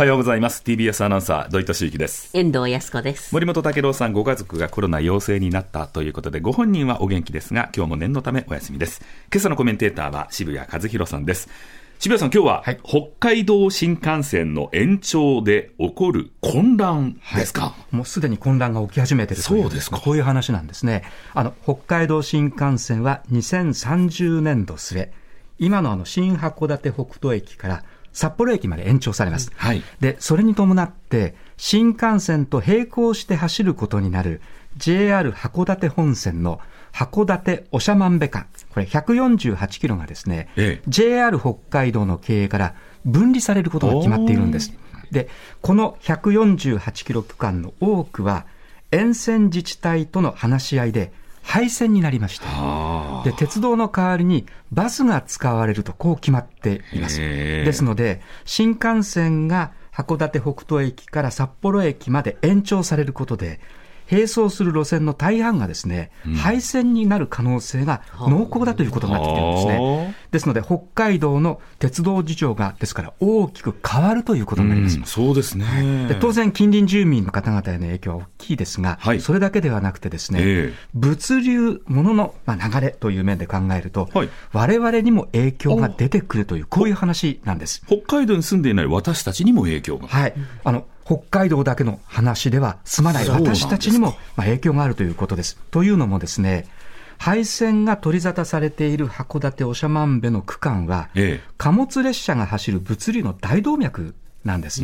はようございます。TBS アナウンサー、土井敏之です。遠藤康子です。森本武郎さんご家族がコロナ陽性になったということで、ご本人はお元気ですが、今日も念のためお休みです。今朝のコメンテーターは渋谷和弘さんです。渋谷さん、今日は、はい北海道新幹線の延長で起こる混乱ですか、もうすでに混乱が起き始めているというそうですかこういう話なんですね。あの、北海道新幹線は2030年度末、今のあの、新函館北斗駅から札幌駅まで延長されます。はいで、それに伴って、新幹線と並行して走ることになる JR 函館本線の函館長万部間、これ148キロがですね、ええ JR 北海道の経営から分離されることが決まっているんです。で、この148キロ区間の多くは、沿線自治体との話し合いで廃線になりました。あで、鉄道の代わりにバスが使われるとこう決まっています。ですので、新幹線が函館北斗駅から札幌駅まで延長されることで、並走する路線の大半がですね、廃線になる可能性が濃厚だということになってきてるんですはね。ですので、北海道の鉄道事情が、ですから大きく変わるということになります。うんそうですね。で当然、近隣住民の方々への影響は大きいですが、はいそれだけではなくてですね、ええ物流、物のまあ流れという面で考えると、はい我々にも影響が出てくるという、こういう話なんです。北海道に住んでいない私たちにも影響が。はい。あの、北海道だけの話では済まない私たちにもまあ影響があるということです。というのもですね、廃線が取り沙汰されている函館長万部の区間は、え貨物列車が走る物流の大動脈なんです。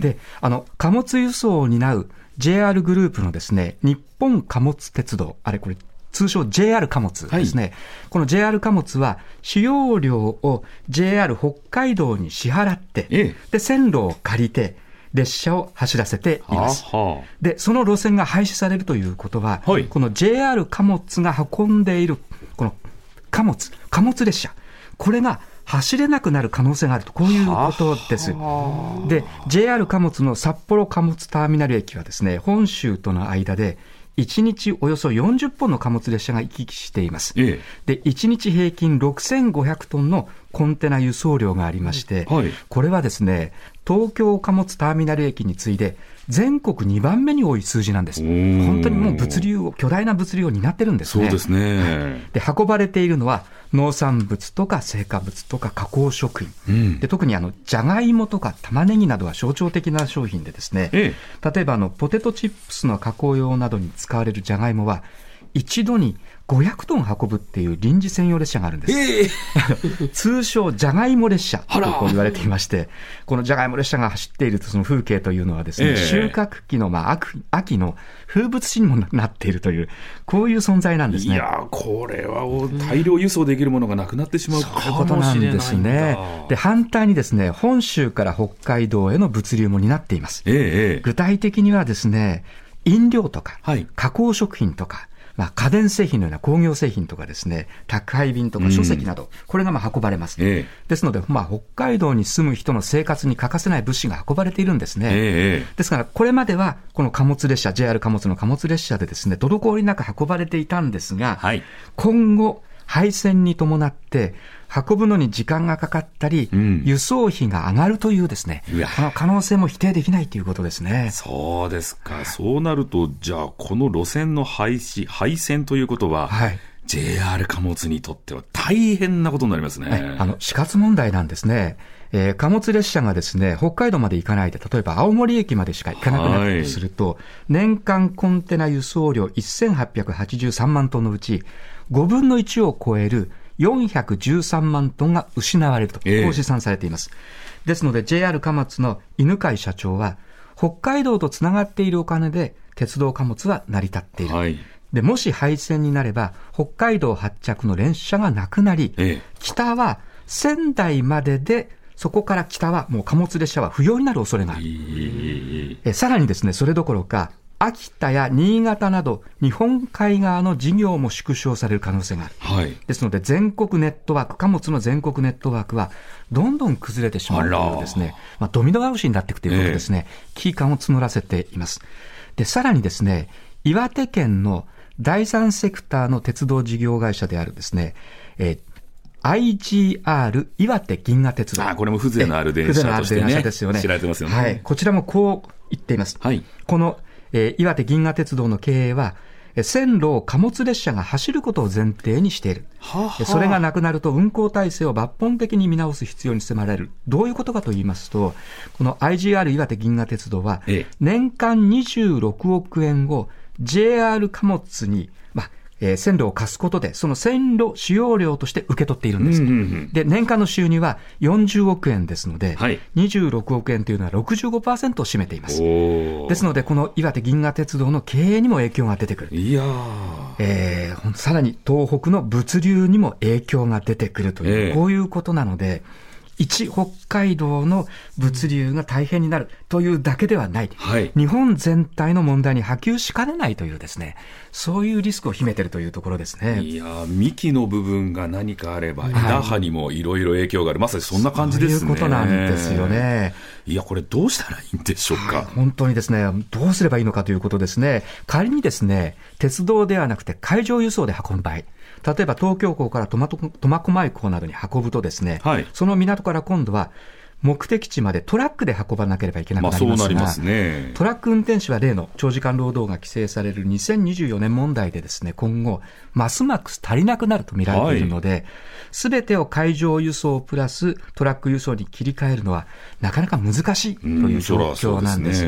で、あの、貨物輸送を担う JR グループのですね、日本貨物鉄道、あれこれ、通称 JR 貨物ですね。この JR 貨物は、使用料を JR 北海道に支払って、ええで、線路を借りて、列車を走らせています。はで、その路線が廃止されるということは、はいこの JR 貨物が運んでいる、この貨物、貨物列車、これが走れなくなる可能性があると、こういうことです。で、JR 貨物の札幌貨物ターミナル駅はですね、本州との間で、1日およそ40本の貨物列車が行き来しています。えで、1日平均6500トンのコンテナ輸送量がありまして、はいこれはですね、東京貨物ターミナル駅に次いで、全国2番目に多い数字なんです。本当にもう物流を、巨大な物流を担ってるんですね。そうですね。で、運ばれているのは農産物とか成果物とか加工食品。うんで特にあの、じゃがいもとか玉ねぎなどは象徴的な商品でですね、え例えばあの、ポテトチップスの加工用などに使われるじゃがいもは、一度に500トン運ぶっていう臨時専用列車があるんです。ええ 通称、じゃがいも列車とこう言われていまして、このじゃがいも列車が走っているその風景というのはですね、ええ収穫期のまあ秋秋の風物詩にもなっているという、こういう存在なんですね。いやー、これはお大量輸送できるものがなくなってしまうかそういうこともなん。ですね。で、反対にですね、本州から北海道への物流も担っています。ええええ具体的にはですね、飲料とか、はい加工食品とか、まあ、家電製品のような工業製品とかですね、宅配便とか書籍など、これがまあ運ばれます。ええですので、まあ、北海道に住む人の生活に欠かせない物資が運ばれているんですね。ええですから、これまでは、この貨物列車、JR 貨物の貨物列車でですね、滞りなく運ばれていたんですが、はい今後、廃線に伴って、運ぶのに時間がかかったり、うん輸送費が上がるというですねこの可能性も否定できないということですね。そうですか。そうなると、じゃあ、この路線の廃止、廃線ということは、はい。JR 貨物にとっては大変なことになりますね。ねあの、死活問題なんですね。えー貨物列車がですね、北海道まで行かないで、例えば青森駅までしか行かなくなるとすると、年間コンテナ輸送量1883万トンのうち、5分の1を超える413万トンが失われると、こええう試算されています。ですので、JR 貨物の犬飼社長は、北海道とつながっているお金で、鉄道貨物は成り立っている。はい。で、もし廃線になれば、北海道発着の列車がなくなり、ええ北は仙台までで、そこから北はもう貨物列車は不要になる恐れがある。えさらにですね、それどころか、秋田や新潟など、日本海側の事業も縮小される可能性がある。はい。ですので、全国ネットワーク、貨物の全国ネットワークは、どんどん崩れてしまうというですね、まあ、ドミノ倒しになっていくということですね、危機感を募らせています。で、さらにですね、岩手県の第三セクターの鉄道事業会社であるですね、えー IGR 岩手銀河鉄道。あ、これも風情のある電車としてね。風情のある電車ですよね。知られてますよね。はい。こちらもこう言っています。はい。この、えー、岩手銀河鉄道の経営は、線路を貨物列車が走ることを前提にしている。はあはあ、それがなくなると運行体制を抜本的に見直す必要に迫られる。どういうことかと言いますと、この IGR 岩手銀河鉄道は、年間26億円を JR 貨物にえー、線路を貸すことで、その線路使用料として受け取っているんです。うんうんうん、で、年間の収入は40億円ですので、はい、26億円というのは65%を占めています。ですので、この岩手銀河鉄道の経営にも影響が出てくる。いやえー、さらに東北の物流にも影響が出てくるという、えー、こういうことなので、一北海道の物流が大変になるというだけではない、はい、日本全体の問題に波及しかねないというですね、そういうリスクを秘めているというところですね。いや幹の部分が何かあれば、枝葉にもいろいろ影響がある、まさにそんな感じですね。そういうことなんですよね。いや、これどうしたらいいんでしょうか。はい、本当にですね、どうすればいいのかということですね。仮にですね、鉄道ではなくて海上輸送で運ぶ場合、例えば東京港から苫小牧港などに運ぶとですね、はい、その港から今度は目的地までトラックで運ばなければいけなくなりますが、まあすね、トラック運転手は例の長時間労働が規制される2024年問題でですね、今後、ますます足りなくなると見られているので、す、べ、てを海上輸送プラストラック輸送に切り替えるのは、なかなか難しいという状況なんです。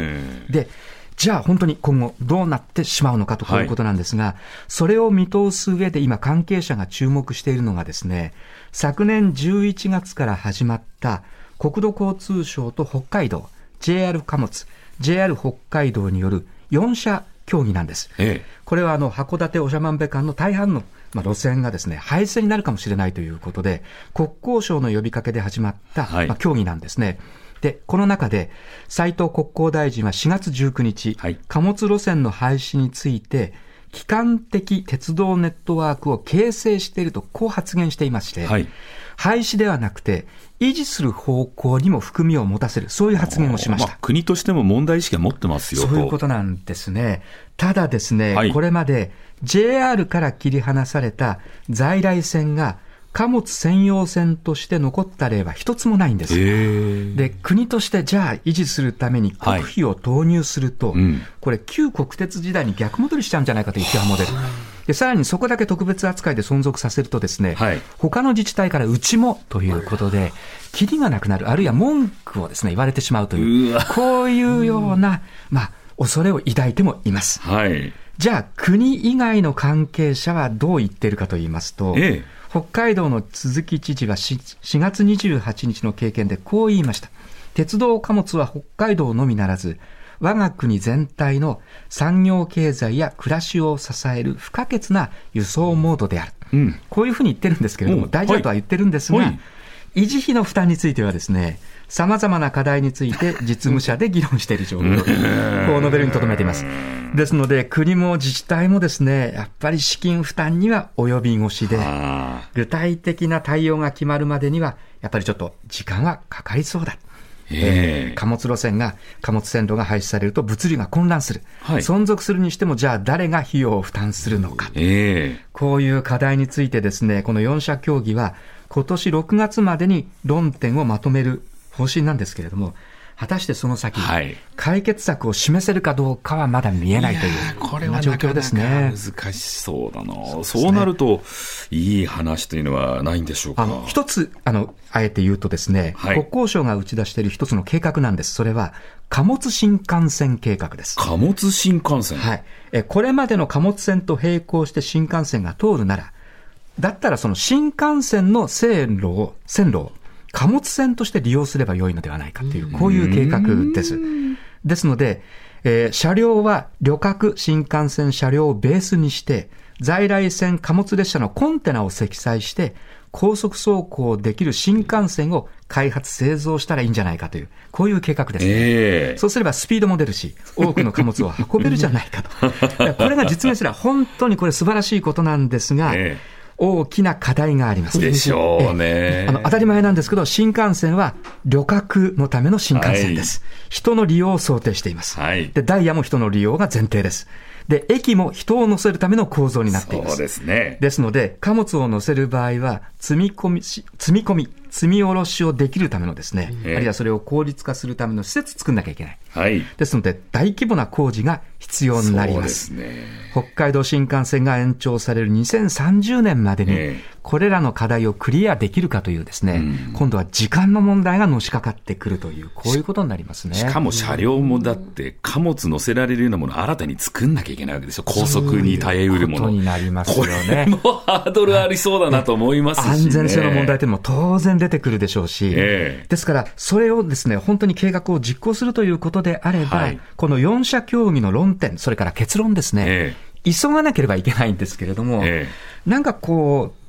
でじゃあ本当に今後どうなってしまうのかということなんですが、はい、それを見通す上で今関係者が注目しているのがですね、昨年11月から始まった国土交通省と北海道、JR 貨物、JR 北海道による4社協議なんです。ええ、これはあの函館長万部間の大半のまあ、路線がですね、廃線になるかもしれないということで、国交省の呼びかけで始まった、まあ、協議なんですね。で、この中で、斉藤国交大臣は4月19日、はい、貨物路線の廃止について、機関的鉄道ネットワークを形成していると、こう発言していまして、はい、廃止ではなくて、維持する方向にも含みを持たせる、そういう発言をしました。まあ、国としても問題意識は持ってますよそういうことなんですね。ただですね、はい、これまで JR から切り離された在来線が貨物専用線として残った例は一つもないんです。で、国としてじゃあ維持するために国費を投入すると、はいうん、これ旧国鉄時代に逆戻りしちゃうんじゃないかという批判も出る。で、さらにそこだけ特別扱いで存続させるとですね、はい、他の自治体からうちもということで、キリがなくなる、あるいは文句をですね、言われてしまうという、うこういうような、まあ、恐れを抱いてもいます。はい。じゃあ、国以外の関係者はどう言っているかと言いますと、ええ北海道の鈴木知事は 4, 4月28日の経験でこう言いました。鉄道貨物は北海道のみならず、我が国全体の産業経済や暮らしを支える不可欠な輸送モードである。うん、こういうふうに言ってるんですけれども、大事だとは言ってるんですが、はい、維持費の負担についてはですね、さまざまな課題について実務者で議論している状況、こう述べるにとどめています。ですので、国も自治体もですね、やっぱり資金負担には及び腰で、具体的な対応が決まるまでには、やっぱりちょっと時間はかかりそうだ。えー、貨物路線が、貨物線路が廃止されると物流が混乱する、はい、存続するにしても、じゃあ誰が費用を負担するのか、えー、こういう課題についてですね、この4社協議は、今年6月までに論点をまとめる方針なんですけれども、果たしてその先、はい、解決策を示せるかどうかはまだ見えないという、これは状況ですね。難しそうだな。そう、ね,、なると、いい話というのはないんでしょうか？一つ、あの、あえて言うとですね、はい、国交省が打ち出している一つの計画なんです。それは、貨物新幹線計画です。貨物新幹線はい。え、これまでの貨物線と並行して新幹線が通るなら、だったらその新幹線の線路を、線路を貨物船として利用すればよいのではないかという、こういう計画です。ですので、えー、車両は旅客新幹線車両をベースにして、在来線貨物列車のコンテナを積載して、高速走行できる新幹線を開発、製造したらいいんじゃないかという、こういう計画です、ね、えー、そうすればスピードも出るし、多くの貨物を運べるじゃないかと。これが実現すれば本当にこれ素晴らしいことなんですが、えー大きな課題があります。でしょうね。あの、当たり前なんですけど、新幹線は旅客のための新幹線です。はい、人の利用を想定しています。はい、で、ダイヤも人の利用が前提です。で、駅も人を乗せるための構造になっています。そうですね。ですので、貨物を乗せる場合は、積み込みし、積み込み、積み下ろしをできるためのですね、ええあるいはそれを効率化するための施設作んなきゃいけない。はい。ですので、大規模な工事が必要になりそうですます。ね。北海道新幹線が延長される2030年までにええ、これらの課題をクリアできるかというですね、今度は時間の問題がのしかかってくるという、こういうことになりますね。しかも車両もだって貨物乗せられるようなものを新たに作んなきゃいけないわけですよ。高速に耐えうるもの。そういうことになりますよねこれもハードルありそうだなと思いますし、ね。安全性の問題というのも当然出てくるでしょうし、ええですから、それをですね、本当に計画を実行するということであれば、はいこの4者協議の論点、それから結論ですね、え急がなければいけないんですけれども、えなんかこう、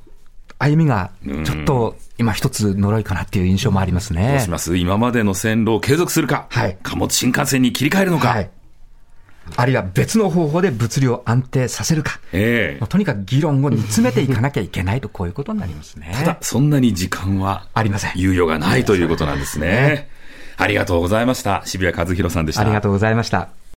歩みがちょっと今一つ呪いかなっていう印象もありますどうねし。ます？今までの線路を継続するか、はい貨物新幹線に切り替えるのか、はい。あるいは別の方法で物流を安定させるか。ええまあとにかく議論を煮詰めていかなきゃいけないと、こういうことになりますね。ただ、そんなに時間はありません。猶予がないということなんですね。ありがとうございました。渋谷和弘さんでした。ありがとうございました。